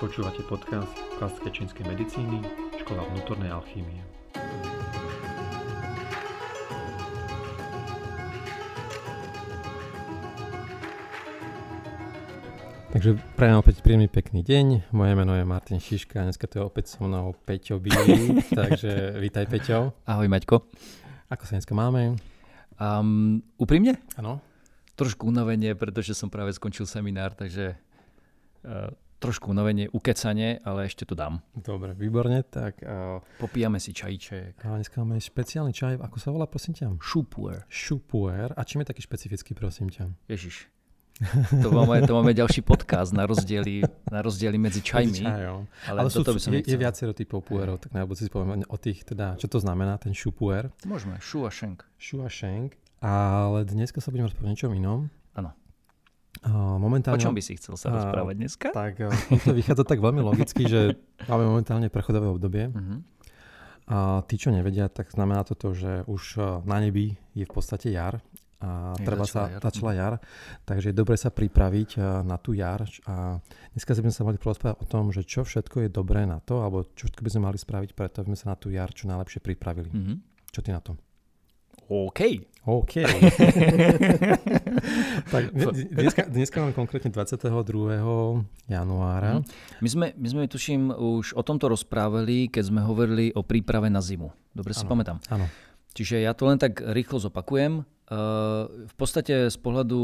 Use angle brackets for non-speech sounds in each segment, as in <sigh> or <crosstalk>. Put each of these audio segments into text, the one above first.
Počúvate podcast klasické čínskej medicíny, škola vnútornej alchýmie. Takže prajem opäť príjemný pekný deň. Moje meno je Martin Šiška a dneska tu je opäť so mnou Peťo Bilý, <laughs> takže vítaj Peťo. Ahoj Maťko. Ako sa dneska máme? Um, úprimne? Áno. Trošku unavenie, pretože som práve skončil seminár, takže uh, trošku unavenie, ukecanie, ale ešte to dám. Dobre, výborne. Tak, uh, Popíjame si čajíček. A dneska máme špeciálny čaj. Ako sa volá, prosím ťa? Šupuer. Šupuer. A čím je taký špecifický, prosím ťa? Ježiš. To máme, to máme ďalší podcast na rozdiely, na rozdiely medzi čajmi. Čajom. Ale, Ale sú, by som je, je nechcel. viacero typov puerov, tak na budúci si povieme o tých, teda, čo to znamená, ten šupuer. Môžeme, šu a šenk. Ale dneska sa budeme rozprávať o niečom inom. A O momentálne... čom by si chcel sa rozprávať dneska? Tak <laughs> to vychádza tak veľmi logicky, že máme momentálne prechodové obdobie. Mhm. A tí, čo nevedia, tak znamená to že už na nebi je v podstate jar a Je, treba začala sa, jar. začala jar, takže je dobre sa pripraviť na tú jar a dneska sme sa mali porozprávať o tom, že čo všetko je dobré na to, alebo čo všetko by sme mali spraviť preto, aby sme sa na tú jar čo najlepšie pripravili. Mhm. Čo ty na to? OK. OK. <laughs> tak dne- dneska, dneska mám konkrétne 22. januára. Mhm. My sme, my sme tuším už o tomto rozprávali, keď sme hovorili o príprave na zimu. Dobre si Áno. pamätám. Áno. Čiže ja to len tak rýchlo zopakujem. Uh, V podstate z pohľadu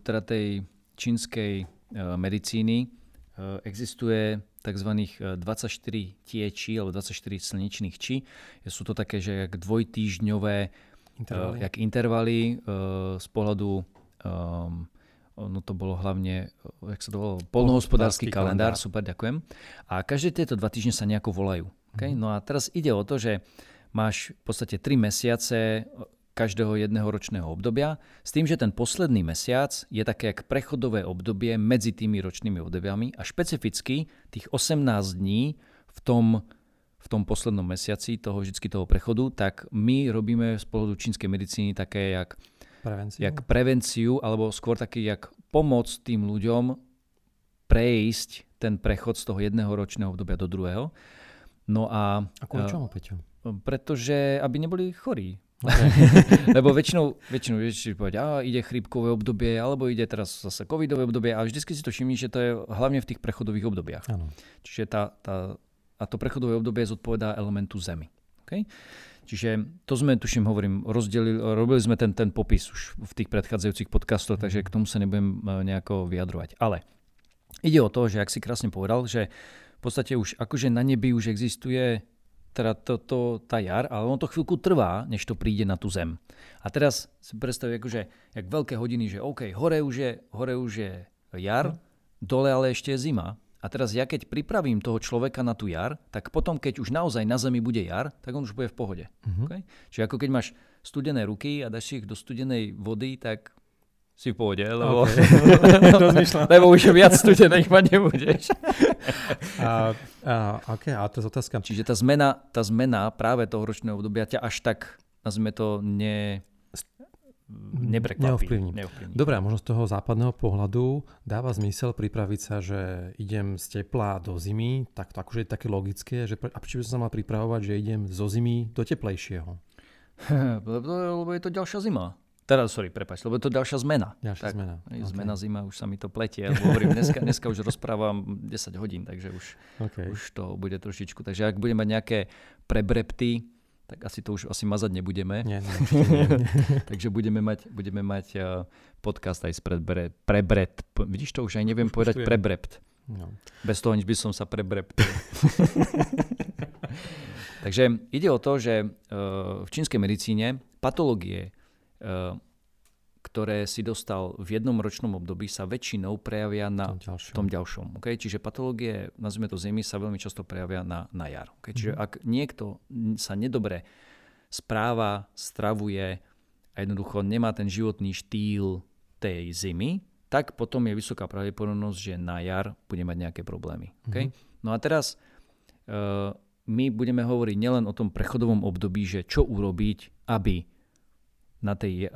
teda tej čínskej uh, medicíny uh, existuje tzv. 24 tiečí alebo 24 slnečných či. Sú to také, že jak dvojtýždňové Intervaly. Uh, jak intervaly uh, z pohľadu um, ono to bolo hlavne, uh, jak sa to volalo, polnohospodársky kalendár, kalendár. super, ďakujem. A každé tieto dva týždne sa nejako volajú. Okay? Mhm. No a teraz ide o to, že máš v podstate 3 mesiace každého jedného ročného obdobia, s tým, že ten posledný mesiac je také jak prechodové obdobie medzi tými ročnými obdobiami a špecificky tých 18 dní v tom v tom poslednom mesiaci toho vždycky toho prechodu, tak my robíme z pohľadu čínskej medicíny také jak, Prevenciu. jak prevenciu, alebo skôr taký jak pomoc tým ľuďom prejsť ten prechod z toho jedného ročného obdobia do druhého. No a A kvôli eh, čomu, Peťo? pretože aby neboli chorí. Okay. <laughs> Lebo väčšinou, väčšinou vieš povedať, a ide chrípkové obdobie, alebo ide teraz zase covidové obdobie a vždycky si to všimni, že to je hlavne v tých prechodových obdobiach. Áno. Čiže tá, tá, a to prechodové obdobie zodpovedá elementu Zemi. Okay? Čiže to sme, tuším, hovorím, rozdelili, robili sme ten, ten popis už v tých predchádzajúcich podcastoch, takže k tomu sa nebudem e, nejako vyjadrovať. Ale ide o to, že ak si krásne povedal, že v podstate už akože na nebi už existuje teda to, to, tá jar, ale ono to chvíľku trvá, než to príde na tú zem. A teraz si predstav, akože, jak veľké hodiny, že OK, hore už je, hore už je jar, dole ale ešte je zima. A teraz ja keď pripravím toho človeka na tú jar, tak potom, keď už naozaj na zemi bude jar, tak on už bude v pohode. Mhm. Okay? Čiže ako keď máš studené ruky a dáš si ich do studenej vody, tak si v pohode, lebo, Rozmýšľam. <laughs> lebo už viac studených mať nebudeš. <laughs> A, a, okay, a to je otázka. Čiže tá zmena, tá zmena práve toho ročného obdobia ťa až tak, nazvime to, ne, neprekvapí. Neovplyvní. Neovplyvní. Dobre, možno z toho západného pohľadu dáva zmysel pripraviť sa, že idem z tepla do zimy, tak to akože je také logické, že a prečo by som sa mal pripravovať, že idem zo zimy do teplejšieho? <laughs> lebo, je to ďalšia zima. Teda, sorry, prepač, lebo je to ďalšia zmena. Ďalšia zmena. Hej, OK. Zmena zima, už sa mi to pletie. Lebo hovorím, dneska, dneska už rozprávam 10 hodín, takže už, Okay. už to bude trošičku. Takže ak budeme mať nejaké prebrepty, tak asi to už asi mazať nebudeme. Nie, nie, <laughs> určite nie. Takže budeme mať, budeme mať uh, podcast aj z prebre, prebret. Vidíš to, už aj neviem Už- už povedať je. prebrept. No. Bez toho nič by som sa prebreptil. <laughs> Takže ide o to, že uh, v čínskej medicíne patológie, uh, ktoré si dostal v jednom ročnom období, sa väčšinou prejavia na To ďalšie. v tom ďalšom. Okay? Čiže patológie, nazvime to zimy, sa veľmi často prejavia na, na jar. Okay? Čiže Mhm. ak niekto sa nedobre správa, stravuje a jednoducho nemá ten životný štýl tej zimy, tak potom je vysoká pravdepodobnosť, že na jar bude mať nejaké problémy. Okay? No a teraz uh, my budeme hovoriť nielen o tom prechodovom období, že čo urobiť, aby na tej,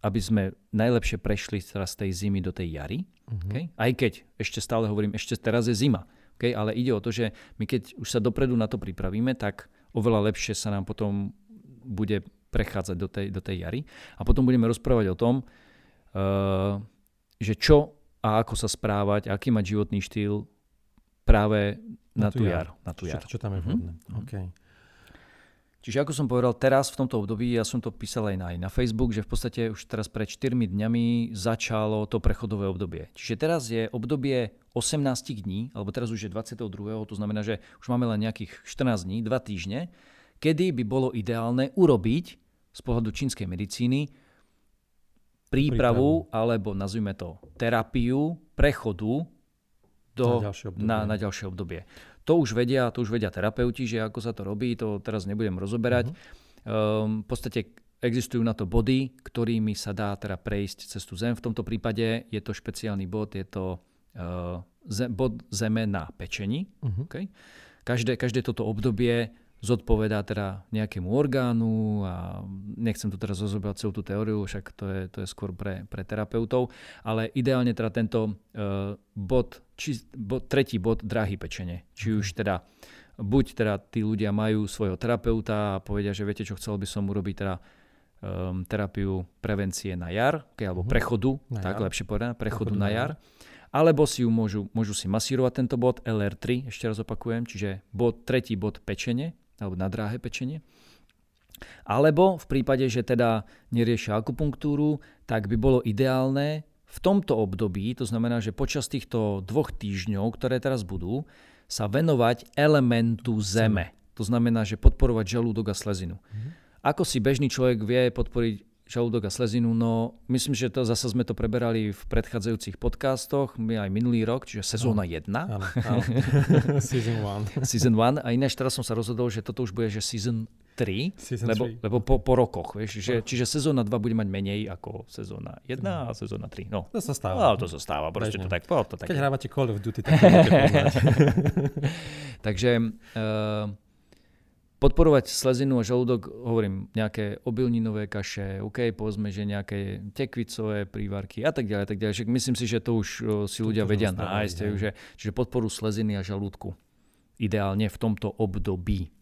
aby sme najlepšie prešli teraz z tej zimy do tej jary. Mhm. Okay? Aj keď ešte stále hovorím, ešte teraz je zima. Okay? Ale ide o to, že my keď už sa dopredu na to pripravíme, tak oveľa lepšie sa nám potom bude prechádzať do tej, do tej jary. A potom budeme rozprávať o tom, uh, že čo a ako sa správať, aký mať životný štýl práve na, na tú jar. jar. Na tú jar. Čo, čo tam je vhodné. Mm-hmm. Okay. Čiže ako som povedal, teraz v tomto období, ja som to písal aj na, aj na Facebook, že v podstate už teraz pred 4 dňami začalo to prechodové obdobie. Čiže teraz je obdobie 18 dní, alebo teraz už je 22. To znamená, že už máme len nejakých 14 dní, 2 týždne, kedy by bolo ideálne urobiť z pohľadu čínskej medicíny prípravu, prípravu. alebo nazvime to terapiu prechodu do, na, ďalšie na, na ďalšie obdobie. To už vedia, to už vedia terapeuti, že ako sa to robí, to teraz nebudem rozoberať. Uh-huh. Um, v podstate existujú na to body, ktorými sa dá teda prejsť cez tú zem. V tomto prípade je to špeciálny bod, je to uh, ze, bod zeme na pečení. Uh-huh. Okay? Každé, každé toto obdobie zodpovedá teda nejakému orgánu a nechcem tu teraz rozoberať celú tú teóriu, však to je, to je skôr pre, pre terapeutov, ale ideálne teda tento uh, bod, či, bod, tretí bod dráhy pečenie. Či už teda buď teda tí ľudia majú svojho terapeuta a povedia, že viete čo, chcel by som urobiť teda um, terapiu prevencie na jar, alebo uh-huh. prechodu, na tak jar. lepšie povedané, prechodu, prechodu na jar. Alebo si ju môžu, môžu si masírovať tento bod LR3, ešte raz opakujem, čiže bod, tretí bod pečenie, alebo na dráhe pečenie. Alebo v prípade, že teda neriešia akupunktúru, tak by bolo ideálne v tomto období, to znamená, že počas týchto dvoch týždňov, ktoré teraz budú, sa venovať elementu zeme. To znamená, že podporovať žalúdok a slezinu. Mhm. Ako si bežný človek vie podporiť žalúdok a slezinu. No myslím, že to zase sme to preberali v predchádzajúcich podcastoch, my aj minulý rok, čiže sezóna 1. Áno, áno. <laughs> season 1. season 1. A ináč teraz som sa rozhodol, že toto už bude, že season 3, season lebo, lebo po, po rokoch. Vieš, čiže, čiže sezóna 2 bude mať menej ako sezóna 1 a sezóna 3. No. To sa stáva. No, to sa stáva, proste to tak, to tak. Keď hrávate Call of Duty, tak to <laughs> Takže uh, podporovať slezinu a žalúdok, hovorím, nejaké obilninové kaše, OK, povedzme, že nejaké tekvicové prívarky a tak ďalej, tak ďalej. myslím si, že to už si ľudia to vedia nájsť, že, čiže podporu sleziny a žalúdku. Ideálne v tomto období.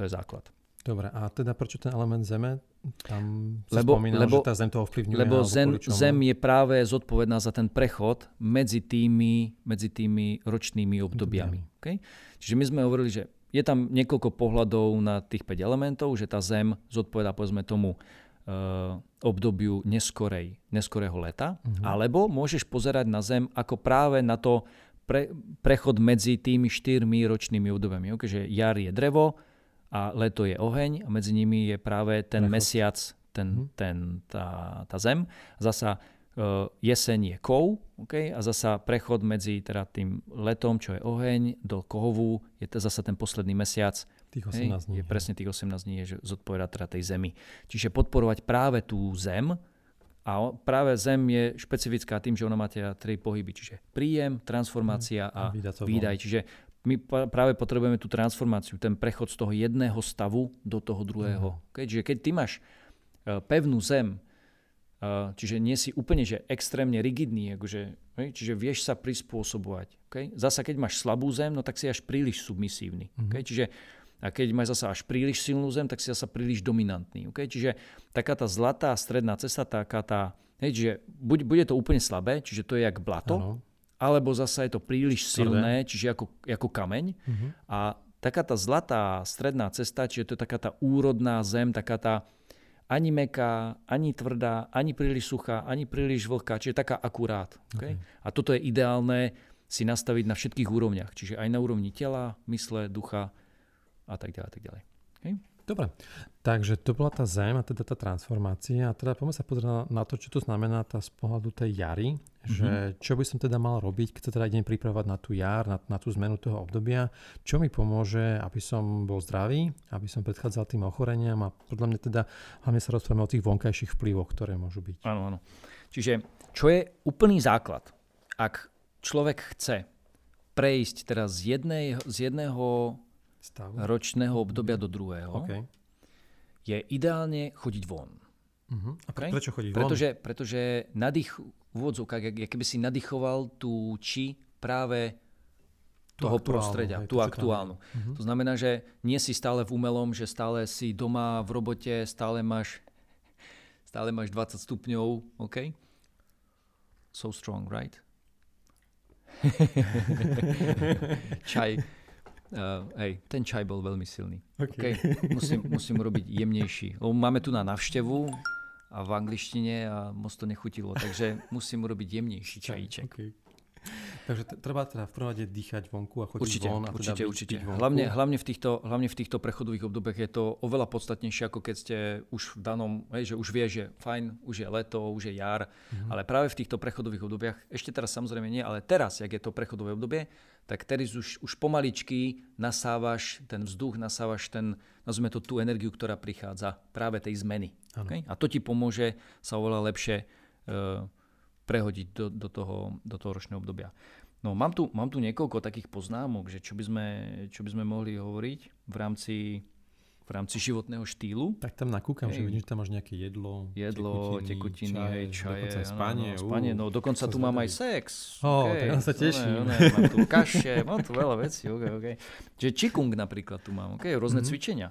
To je základ. Dobre, a teda prečo ten element zeme? Tam lebo, spomínal, lebo, že tá zem to ovplyvňuje. Lebo zem, zem je práve zodpovedná za ten prechod medzi tými, medzi tými ročnými obdobiami. Okay? Čiže my sme hovorili, že je tam niekoľko pohľadov na tých 5 elementov, že tá Zem zodpoveda povedzme tomu uh, obdobiu neskorej, neskorého leta, uh-huh. alebo môžeš pozerať na Zem ako práve na to pre, prechod medzi tými štyrmi ročnými obdobiami. Okay, že jar je drevo a leto je oheň a medzi nimi je práve ten prechod. mesiac, ten, uh-huh. ten, tá, tá Zem. Zasa jeseň je kov okay? a zasa prechod medzi teda tým letom, čo je oheň, do kohovu je to zasa ten posledný mesiac. Tých 18 hej? dní. Je presne tých 18 dní, je, že zodpoveda teda tej zemi. Čiže podporovať práve tú zem, a práve Zem je špecifická tým, že ona má teda tri pohyby, čiže príjem, transformácia mm, a, a výdaj. Čiže my práve potrebujeme tú transformáciu, ten prechod z toho jedného stavu do toho druhého. Mm. Čiže keď ty máš e, pevnú Zem, Čiže nie si úplne že extrémne rigidný, akože, čiže vieš sa prispôsobovať. Okay? Zasa keď máš slabú zem, no tak si až príliš submisívny. Mm-hmm. Okay? Čiže a keď máš zasa až príliš silnú zem, tak si zasa príliš dominantný. Okay? Čiže taká tá zlatá stredná cesta, taká tá, hej, čiže buď, bude to úplne slabé, čiže to je jak blato, ano. alebo zasa je to príliš silné, čiže ako, ako kameň. Mm-hmm. A taká tá zlatá stredná cesta, čiže to je taká tá úrodná zem, taká tá, ani meká, ani tvrdá, ani príliš suchá, ani príliš vlhká, čiže taká akurát. Okay? Okay. A toto je ideálne si nastaviť na všetkých úrovniach, čiže aj na úrovni tela, mysle, ducha a tak ďalej. Tak ďalej. Dobre, takže to bola tá zem a teda tá transformácia. A teda poďme sa pozrieť na, na to, čo to znamená tá z pohľadu tej jary, mm-hmm. že čo by som teda mal robiť, keď sa teda idem pripravovať na tú jar, na, na tú zmenu toho obdobia, čo mi pomôže, aby som bol zdravý, aby som predchádzal tým ochoreniam a podľa mňa teda hlavne sa rozprávame o tých vonkajších vplyvoch, ktoré môžu byť. Áno, áno. Čiže čo je úplný základ, ak človek chce prejsť teraz z, jednej, z jedného stavu. ročného obdobia do druhého, okay. je ideálne chodiť von. Uh-huh. A okay? prečo chodiť pretože, von? Pretože nadých v úvodzovkách, keby si nadýchoval tú či práve toho aktuálnu, prostredia, hej, tú aktuálnu. Uh-huh. To znamená, že nie si stále v umelom, že stále si doma v robote, stále máš stále máš 20 stupňov, OK? So strong, right? <laughs> čaj, uh, hej, ten čaj bol veľmi silný. Okay. Okay? Musím, musím robiť jemnejší. Lebo máme tu na navštevu a v angličtine a moc to nechutilo, takže musím urobiť jemnejší čajíček. Okay. <laughs> Takže t- treba teda v prvom rade dýchať vonku a chodiť určite, von. A určite, teda určite. Hlavne, hlavne, v týchto, hlavne v týchto prechodových obdobiach je to oveľa podstatnejšie, ako keď ste už v danom, hej, že už vie, že fajn, už je leto, už je jar, mm-hmm. ale práve v týchto prechodových obdobiach, ešte teraz samozrejme nie, ale teraz, jak je to prechodové obdobie, tak teraz už, už pomaličky nasávaš ten vzduch, nasávaš ten, nazvime to tú energiu, ktorá prichádza práve tej zmeny. Okay? A to ti pomôže sa oveľa lepšie uh, prehodiť do, do, toho, do toho ročného obdobia. No, mám tu, mám tu niekoľko takých poznámok, že čo by sme, čo by sme mohli hovoriť v rámci v rámci životného štýlu. Tak tam nakúkam, hej. že vidím, že tam máš nejaké jedlo, jedlo tekutiny, tekutiny čaj, hej, čaje, dokonca spanie. No, spanie, no dokonca tu mám aj sex. Oh, okay. tak sa teším. Mám tu kaše, mám tu veľa vecí. Okay, okay. Čiže čikung napríklad tu mám, okay, rôzne mm-hmm. cvičenia.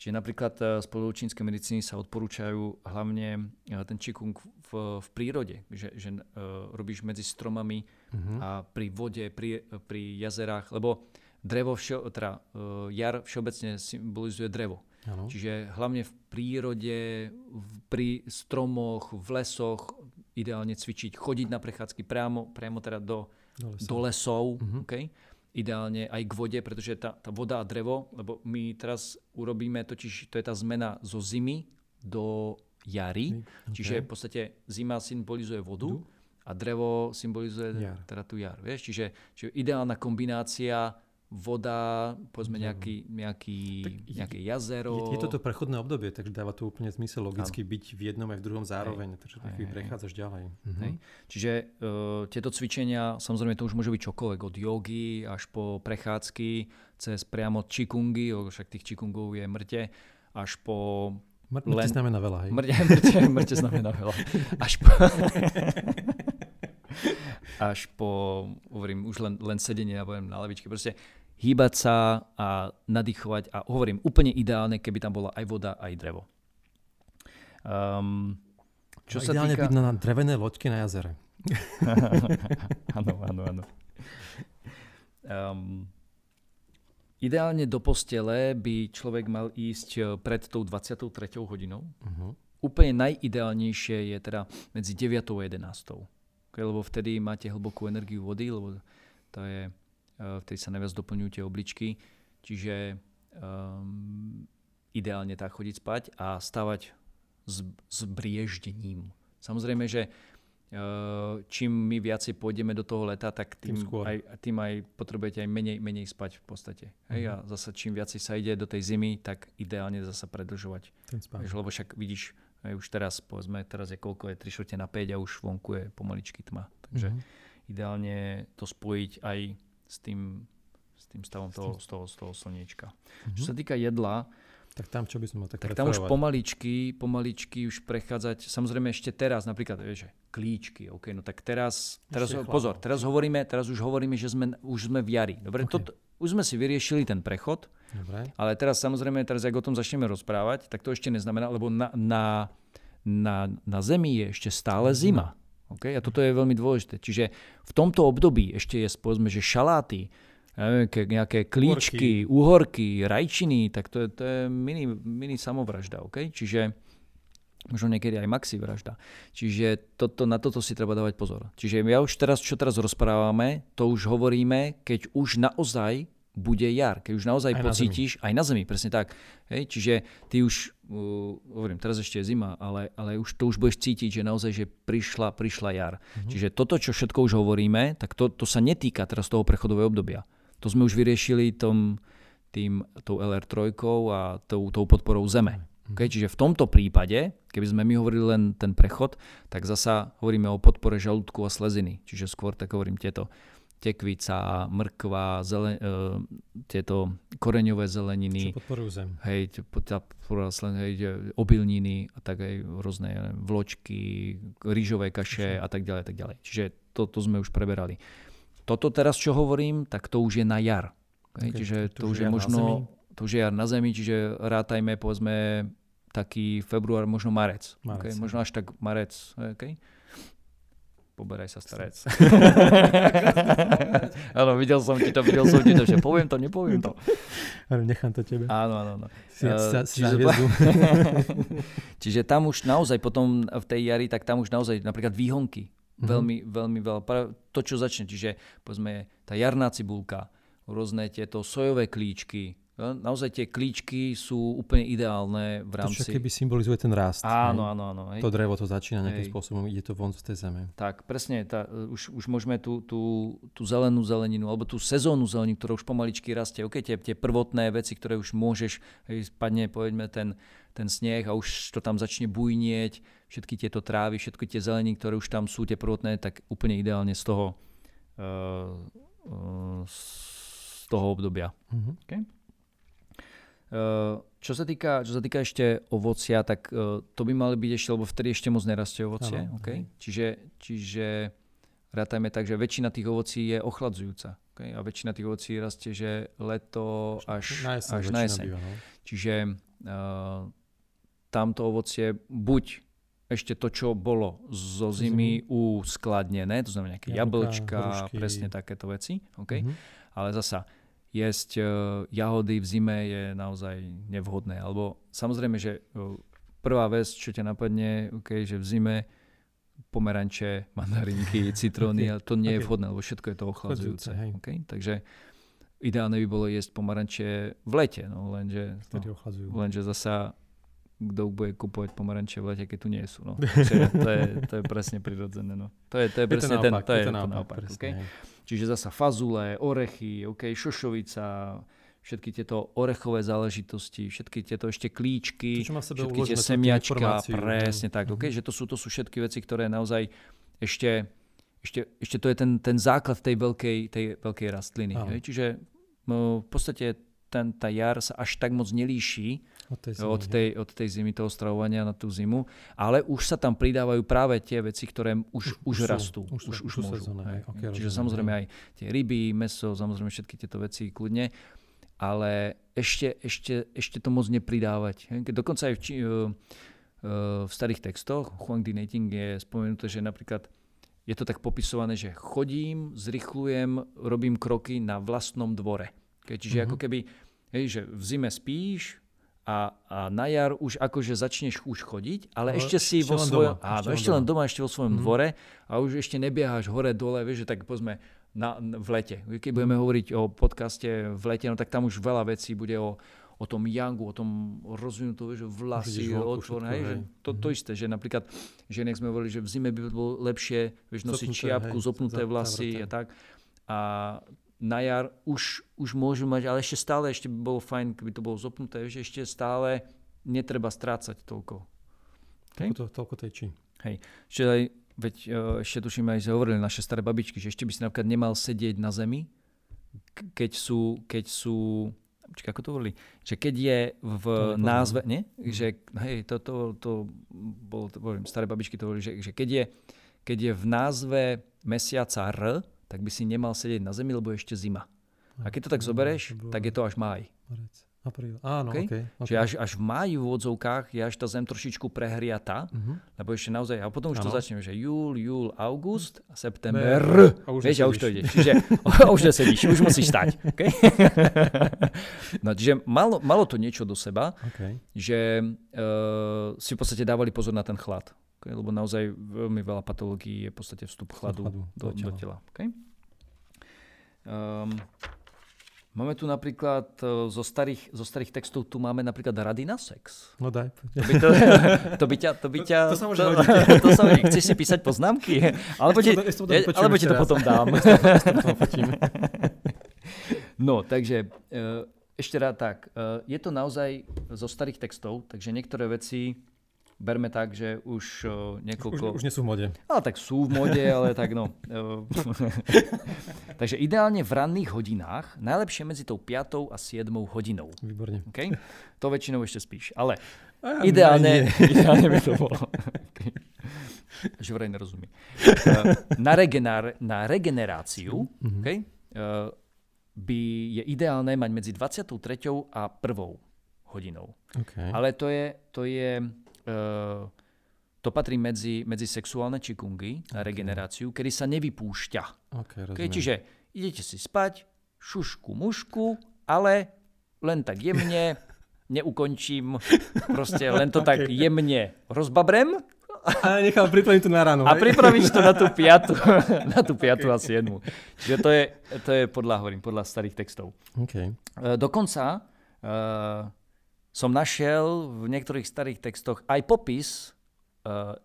Čiže napríklad z eh, čínskej medicíny sa odporúčajú hlavne eh, ten čikung v, v prírode, že, že uh, robíš medzi stromami mm-hmm. a pri vode, pri, pri jazerách, lebo drevo, všo, teda, uh, jar všeobecne symbolizuje drevo. Ano. Čiže hlavne v prírode, v, pri stromoch, v lesoch, ideálne cvičiť, chodiť na prechádzky priamo, priamo teda do, do lesov, do lesov uh-huh. okay? ideálne aj k vode, pretože tá, tá voda a drevo, lebo my teraz urobíme totiž, to je tá zmena zo zimy do jary, okay. čiže v podstate zima symbolizuje vodu du? a drevo symbolizuje jar. teda tú jar. Vieš? Čiže, čiže ideálna kombinácia voda, povedzme nejaký, nejaký, nejaké jazero. Je, je toto prechodné obdobie, takže dáva to úplne zmysel logicky ano. byť v jednom aj v druhom zároveň, hej. takže hej, prechádzaš ďalej. Mhm. Hej. Čiže uh, tieto cvičenia, samozrejme to už môže byť čokoľvek, od jogy až po prechádzky, cez priamo čikungy, však tých čikungov je mŕte, až po Mŕte len... znamená veľa, hej? Mŕte, mŕte, mŕte znamená veľa. <laughs> Až po... <laughs> až po, hovorím, už len, len sedenie ja poviem na lavičke. Proste hýbať sa a nadýchovať a hovorím úplne ideálne, keby tam bola aj voda, aj drevo. Um, čo sa ideálne týka... byť na drevené loďke na jazere. <laughs> Áno, áno, áno. Um, ideálne do postele by človek mal ísť eh, pred tou 23. hodinou. Uh-huh. Úplne najideálnejšie je teda medzi 9. a 11. Lebo vtedy máte hlbokú energiu vody, lebo to je Eh, vtedy sa najviac doplňujú tie obličky. Čiže um, ideálne tak chodiť spať a stavať s, s brieždením. Samozrejme, že uh, čím my viacej pôjdeme do toho leta, tak tým, tým, aj, tým aj potrebujete aj menej, menej spať v podstate. Hej, mhm. a zase čím viacej sa ide do tej zimy, tak ideálne zase predlžovať. Vieš, lebo však vidíš, aj už teraz, povedzme, teraz je koľko je, 3 čtvrte na 5 a už vonku je pomaličky tma. Takže uh-huh. ideálne to spojiť aj s tým, s tým stavom toho, z, toho, z toho slniečka. Mm-hmm. Čo sa týka jedla, tak tam čo by som mal tak, tak tam už pomaličky, pomaličky už prechádzať, samozrejme ešte teraz, napríklad, vieš, klíčky, OK, no tak teraz, teraz pozor, teraz hovoríme, teraz už hovoríme, že sme, už sme v jari. Dobre, okay. Toto, už sme si vyriešili ten prechod, Dobre. ale teraz samozrejme, teraz ak o tom začneme rozprávať, tak to ešte neznamená, lebo na, na, na, na Zemi je ešte stále zima. Okay? A toto je veľmi dôležité. Čiže v tomto období ešte je, povedzme, že šaláty, nejaké klíčky, uhorky, rajčiny, tak to je, to je mini, mini samovražda. Okay? Čiže možno niekedy aj maxi vražda. Čiže toto, na toto si treba dávať pozor. Čiže ja už teraz, čo teraz rozprávame, to už hovoríme, keď už naozaj bude jar, keď už naozaj aj pocítiš, na aj na zemi, presne tak. Hej? Čiže ty už, uh, hovorím, teraz ešte je zima, ale, ale už to už budeš cítiť, že naozaj, že prišla, prišla jar. Mm-hmm. Čiže toto, čo všetko už hovoríme, tak to, to sa netýka teraz toho prechodového obdobia. To sme už vyriešili tom, tým, tou LR3 a tou, tou podporou zeme. Mm-hmm. Okay? Čiže v tomto prípade, keby sme my hovorili len ten prechod, tak zasa hovoríme o podpore žalúdku a sleziny. Čiže skôr tak hovorím tieto tekvica, mrkva, zelen, uh, tieto koreňové zeleniny. Čo podporujú zem. Hej, hej, obilniny a tak aj rôzne neviem, vločky, rýžové kaše a tak ďalej, tak ďalej. Čiže to, to sme už preberali. Toto teraz, čo hovorím, tak to už je na jar. Okay, Čiže to to, už je možno, to jar na zemi, čiže rátajme povedzme taký február, možno marec. Marec, okay? Možno až tak marec. Okay? Poberaj sa starec. <laughs> Áno, videl som ti to, videl som ti to, že poviem to, nepoviem to. Ale nechám to tebe. Áno, áno, áno. Si, si na čiže-. <laughs> Čiže tam už naozaj potom v tej jari, tak tam už naozaj napríklad výhonky. Mhm. Veľmi, veľmi veľa. To, čo začne, čiže povedzme tá jarná cibulka, rôzne tieto sojové klíčky. Naozaj tie klíčky sú úplne ideálne v To, rámci... keby symbolizuje ten rast. Áno, hej. áno, áno. Hej. To drevo to začína nejakým Hej. spôsobom, ide to von z tej zeme. Tak, presne, tá, už, už môžeme tú, tú, tú zelenú zeleninu, alebo tú sezónnu zeleninu, ktorá už pomaličky rastie. OK, tie, tie prvotné veci, ktoré už môžeš, hej, spadne, povedzme, ten, ten sneh a už to tam začne bujnieť, všetky tieto trávy, všetky tie zeleniny, ktoré už tam sú, tie prvotné, tak úplne ideálne z toho, uh, uh, z toho obdobia. Mhm. Uh, čo sa týka, čo sa týka ešte ovocia, tak uh, to by mali byť ešte, lebo vtedy ešte moc nerastie ovocie. Áno, okay? Čiže, čiže rátajme tak, že väčšina tých ovocí je ochladzujúca. Okay? A väčšina tých ovocí rastie, že leto až na jeseň, až na jeseň. Býva, no. Čiže uh, tamto ovocie buď ešte to, čo bolo zo zimy uskladnené, to znamená nejaké jablčka, hrušky. presne takéto veci. Okay? Mhm. Ale zasa, jesť uh, jahody v zime je naozaj nevhodné. Alebo samozrejme, že uh, prvá vec, čo ťa napadne, okay, že v zime pomeranče, mandarinky, <laughs> citróny, ale to nie je Ok. vhodné, lebo všetko je to ochladzujúce. Okay? Takže ideálne by bolo jesť pomaranče v lete, no lenže, no, lenže zasa kto bude kupovať pomaranče v lete, keď tu nie sú. No. <laughs> Čiže to, je, to je presne prirodzené. No. To je, to je Je to presne ten, naopak, to je, je to naopak, naopak presne, okay? Čiže zasa fazule, orechy, okay, šošovica, všetky tieto orechové záležitosti, všetky tieto ešte klíčky, To, všetky tie semiačka, presne tak, okay, že to sú, to sú všetky veci, ktoré naozaj ešte, ešte, ešte to je ten, ten základ tej veľkej, tej veľkej rastliny. Čiže no, v podstate ten, tá jar sa až tak moc nelíši Od tej, zimy, od tej, od tej zimy, toho stravovania na tú zimu, ale už sa tam pridávajú práve tie veci, ktoré už, už, už sú, rastú, už už, už, môžu. sezónne, hej. hej, ok, Čiže rozumiem, samozrejme aj tie ryby, meso, samozrejme všetky tieto veci kľudne, ale ešte, ešte, ešte to moc nepridávať. hej. Dokonca aj v, či, eh, eh, v starých textoch Huang Dinating je spomenuté, že napríklad je to tak popisované, že chodím, zrychlujem, robím kroky na vlastnom dvore. Okay, čiže Mhm. ako keby, hej, že v zime spíš a, a na jar už akože začneš už chodiť, ale, Ale ešte si ešte vo svojom, doma, áno, ešte ešte len doma, ešte vo svojom Mhm. dvore a už ešte nebiehaš hore dole, vieš, že tak pozme na, v lete. Keď budeme Mhm. hovoriť o podcaste v lete, no tak tam už veľa vecí bude o, o tom yangu, o tom rozvinutom, že vlasy, všetko, hej, že hej. to, to Mhm. isté, že napríklad, že inak sme hovorili, že v zime by bolo lepšie, vieš, nosiť Zopnuté, čiapku, hej, zopnuté vlasy zavreté. a tak. A na jar už, už môžu mať, ale ešte stále, ešte by bolo fajn, keby to bolo zopnuté, že ešte stále netreba strácať toľko. Toľko, to, toľko tej či. Čiže aj, veď e, ešte tuším aj hovorili naše staré babičky, že ešte by si napríklad nemal sedieť na zemi, keď sú, keď sú Počkaj, ako to hovorili? Že keď je v nepoznám. názve, nie? Že, hej, to, to, to bolo, to, hovorím, staré babičky to hovorili, že, že keď, je, keď je v názve mesiaca R, tak by si nemal sedieť na zemi, lebo je ešte zima. A keď to tak zoberieš, to tak je to až máj. Apríl. Áno, OK? OK. okay. Čiže až, až v máji v úvodzovkách je až tá zem trošičku prehriatá, Mhm. lebo ešte naozaj, a potom už to Áno. začneme, že júl, júl, august, a Ber. september. A už Vieš, a už to ide. Čiže <laughs> už nesedíš, už musíš stať. Okay? <laughs> no, čiže malo, malo to niečo do seba, OK. že uh, si v podstate dávali pozor na ten chlad. Okay? Lebo naozaj veľmi veľa patológií je v podstate vstup chladu, chladu do, do do tela. tela. Okay? Um, máme tu napríklad uh, zo starých, zo starých textov, tu máme napríklad rady na sex. No daj. To by, to, to by ťa... To, by ťa, To- to sa môže to, <laughs> to sa. Chceš si písať poznámky? Alebo ti, potom ja, vypočujem alebo ti ešte to raz. potom dám. <laughs> No, takže e, ešte rád tak. E, Je to naozaj zo starých textov, takže niektoré veci berme tak, že už e, Už, niekoľko... už nie sú v mode. Ale tak sú v mode, ale tak no. E, <laughs> takže ideálne v ranných hodinách, najlepšie medzi tou 5. a 7. hodinou. Výborne. Okay? To väčšinou ešte spíš. Ale A, ideálne, nie. <laughs> ideálne by to bolo. Okay. že vraj nerozumie. Uh, na, regener, na regeneráciu mm-hmm. okay, by je ideálne mať medzi 23. a 1. hodinou. Okay. Ale to je, to je to patrí medzi, medzi sexuálne čikungy na okay. regeneráciu, kedy sa nevypúšťa. Okay, okay, čiže idete si spať, šušku, mušku, ale len tak jemne, <laughs> neukončím, proste len to okay. tak jemne rozbabrem. A nechám pripraviť to na ráno. A pripravíš to na tú piatu, <laughs> na tú piatu okay. a siedmu. Čiže to je, to je podľa, hovorím, podľa starých textov. Okay. E, dokonca uh, som našiel v niektorých starých textoch aj popis uh,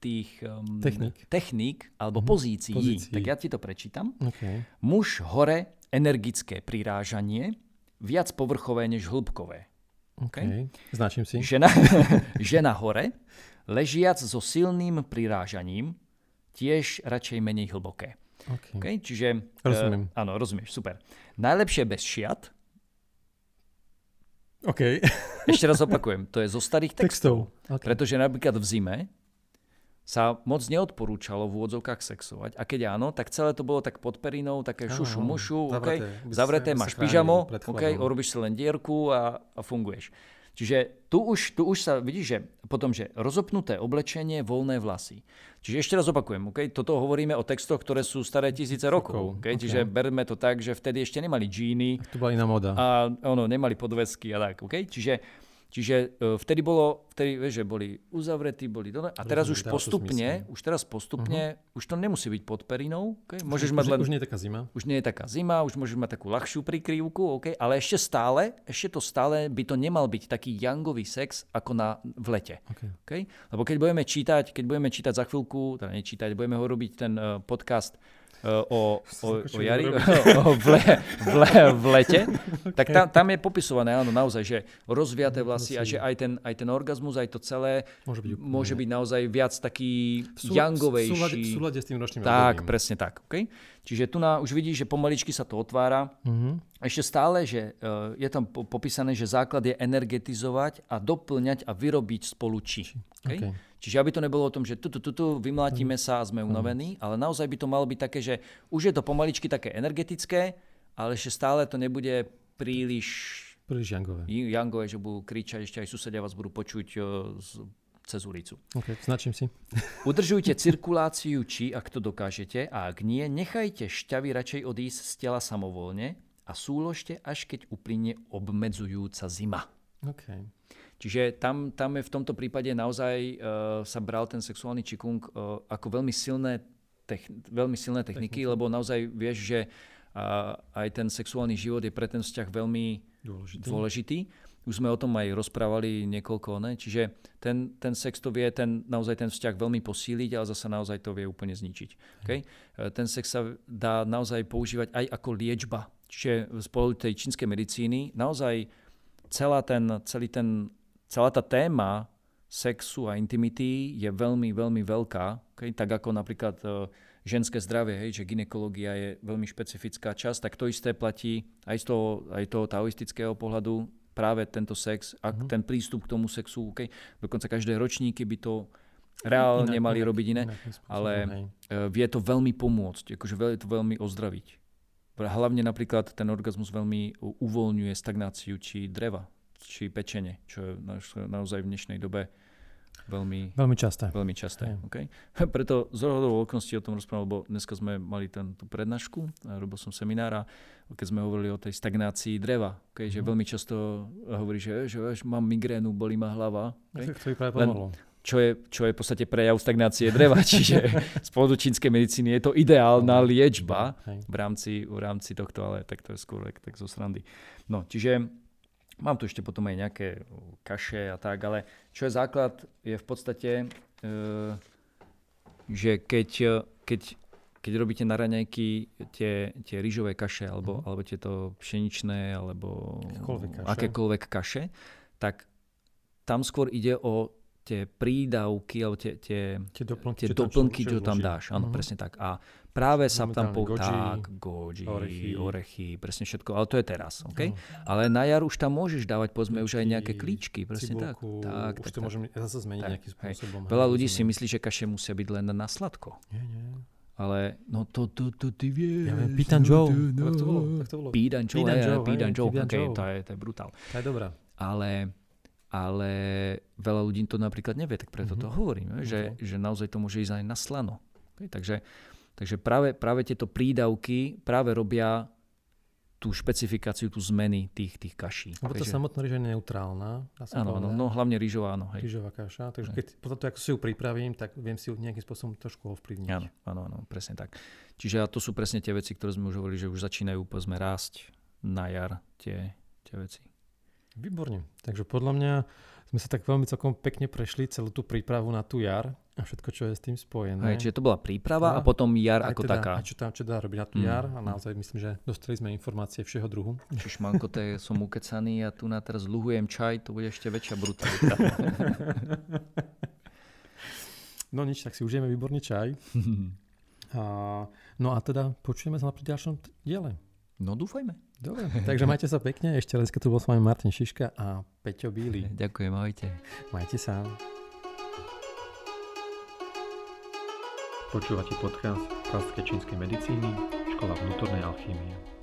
tých um, techník. techník alebo mm-hmm. pozícií. pozícií. Tak ja ti to prečítam. Okay. Muž hore, energické prirážanie, viac povrchové než hĺbkové. Okay. Značím si. Žena, <laughs> žena hore, ležiac so silným prirážaním, tiež radšej menej hlboké. Okay. Okay? Čiže, Rozumiem. Uh, áno, rozumieš, super. Najlepšie bez šiat. OK. <laughs> Ešte raz opakujem, to je zo starých textov. textov. Okay. Pretože napríklad v zime sa moc neodporúčalo v úvodzovkách sexovať. A keď áno, tak celé to bolo tak pod perinou, také šušu mušu, okay, zavreté, máš pyžamo, okay, urobíš si len dierku a, a funguješ. Čiže tu už, tu už sa vidíš, že potom, že rozopnuté oblečenie, voľné vlasy. Čiže ešte raz opakujem, okay? toto hovoríme o textoch, ktoré sú staré tisíce rokov. Okay? Okay. Čiže berme to tak, že vtedy ešte nemali džíny. To bola iná moda. A ono, nemali podvesky a tak. Okay? Čiže Čiže uh, vtedy bolo, vtedy, vieš, že boli uzavretí, boli to, a teraz už postupne, už teraz postupne, uh-huh. už to nemusí byť pod perinou, okay? môžeš už, mať len... Už nie je taká zima. Už nie je taká zima, už môžeš mať takú ľahšiu prikrývku, okay? ale ešte stále, ešte to stále by to nemal byť taký jangový sex ako na, v lete. Okay. Okay? Lebo keď budeme čítať, keď budeme čítať za chvíľku, teda nečítať, budeme ho robiť ten uh, podcast <laughs> o, o, <laughs> o jari, o v, le, v, le, v lete, <laughs> tak tam, tam je popisované, áno, naozaj, že rozviaté vlasy a že aj ten, aj ten orgazmus, aj to celé môže byť, môže byť naozaj viac taký sú, jangovejší. V súlade s tým ročným Tak, obdobím. presne tak. Okay? Čiže tu na, už vidíš, že pomaličky sa to otvára. Uh-huh. Ešte stále, že uh, je tam popísané, že základ je energetizovať a doplňať a vyrobiť spolu či. Okay? Okay. Čiže aby to nebolo o tom, že tu, tu, tu, tu vymlátime mm. sa a sme unavení, mm. ale naozaj by to malo byť také, že už je to pomaličky také energetické, ale ešte stále to nebude príliš... Príliš jangové. Jangové, že budú kričať, ešte aj susedia vás budú počuť z, cez ulicu. OK, značím si. <laughs> Udržujte cirkuláciu či, ak to dokážete, a ak nie, nechajte šťavy radšej odísť z tela samovolne a súložte, až keď uplyne obmedzujúca zima. Okay. Čiže tam, tam je v tomto prípade naozaj uh, sa bral ten sexuálny čikung uh, ako veľmi silné, techn- veľmi silné techniky, techniky, lebo naozaj vieš, že uh, aj ten sexuálny život je pre ten vzťah veľmi dôležitý. dôležitý. Už sme o tom aj rozprávali niekoľko, ne? čiže ten, ten sex to vie ten, naozaj ten vzťah veľmi posíliť, ale zase naozaj to vie úplne zničiť. Okay? Ten sex sa dá naozaj používať aj ako liečba. Čiže spolu tej čínskej medicíny naozaj celá ten, celý ten celá tá téma sexu a intimity je veľmi, veľmi veľká. Okay? Tak ako napríklad uh, ženské zdravie, hej, že ginekológia je veľmi špecifická časť, tak to isté platí aj z toho, aj toho taoistického pohľadu práve tento sex a mm-hmm. ten prístup k tomu sexu. Okay? Dokonca každé ročníky by to reálne inak, mali inak, robiť iné, inak ale uh, vie to veľmi pomôcť, akože vie to veľmi ozdraviť. Hlavne napríklad ten orgazmus veľmi uvoľňuje stagnáciu či dreva či pečenie, čo je naozaj v dnešnej dobe veľmi, veľmi časté. Veľmi časté okay? <laughs> Preto z rozhodov okolností o tom rozprával, lebo dneska sme mali ten, tú prednášku, robil som seminár a keď sme hovorili o tej stagnácii dreva, okay? že mm. veľmi často hovorí, že, že, že mám migrénu, bolí ma hlava. Okay? To práve pomohlo. čo je, čo je v podstate prejav stagnácie dreva. <laughs> Čiže z pohľadu čínskej medicíny je to ideálna liečba v rámci, v rámci tohto, ale tak to je skôr tak zo srandy. No, čiže Mám tu ešte potom aj nejaké kaše a tak, ale čo je základ, je v podstate, e, že keď, keď, keď robíte na raňajky tie, tie rýžové kaše alebo, mm. alebo tieto pšeničné alebo akékoľvek kaše. akékoľvek kaše, tak tam skôr ide o tie prídavky, alebo tie, tie, tie doplnky, tie čo, doplnky, čo, čo tam dáš. Áno, uh-huh. presne tak. A práve sa tam po... goji, tak, goji, orechy. orechy, presne všetko. Ale to je teraz, OK? No. Ale na jar už tam môžeš dávať, povedzme, už aj nejaké klíčky, presne cibulku, tak. tak už tak, to tak. môžem zase zmeniť Tak, nejakým hej. spôsobom. Veľa hej, ľudí si myslí, že kaše musia byť len na sladko. Nie, nie. Ale no to, to, to ty vieš. Ja viem, Pete and Joe. no, Tak to bolo, tak to bolo. Pete and Joe, hej, Joe, and Joe, okay, to, je, to je brutál. To je dobrá. Ale, ale veľa ľudí to napríklad nevie, tak preto Mhm. to hovorím, že, že naozaj to môže ísť aj na slano. Okay, takže takže práve, práve tieto prídavky práve robia tú špecifikáciu, tú zmeny tých, tých kaší. Lebo tá Takže- samotná rýža je neutrálna. Áno, áno, no hlavne rýžová, áno. Hej. Rýžová kaša. Takže keď potom to, ako si ju pripravím, tak viem si ju nejakým spôsobom trošku ovplyvniť. Áno, áno, áno, presne tak. Čiže to sú presne tie veci, ktoré sme už hovorili, že už začínajú povedzme rásť na jar tie, tie veci. Výborne. Takže podľa mňa sme sa tak veľmi celkom pekne prešli celú tú prípravu na tú jar a všetko, čo je s tým spojené. Hej, čiže to bola príprava a A- potom jar ako teda, taká. A čo tam čo dá robiť na tú Mm. jar a naozaj myslím, že dostali sme informácie všeho druhu. Čiže šmanko, to som ukecaný a tu na teraz luhujem čaj, to bude ešte väčšia brutalita. <laughs> No nič, tak si užijeme výborný čaj. <laughs> A, no a teda počujeme sa na ďalšom diele. No dúfajme. Dobre, takže majte sa pekne. Ešte raz, keď tu bol s vami Martin Šiška a Peťo Bíly. Ďakujem, ahojte. Majte sa. Počúvate podcast Klasické čínskej medicíny, škola vnútornej alchýmie.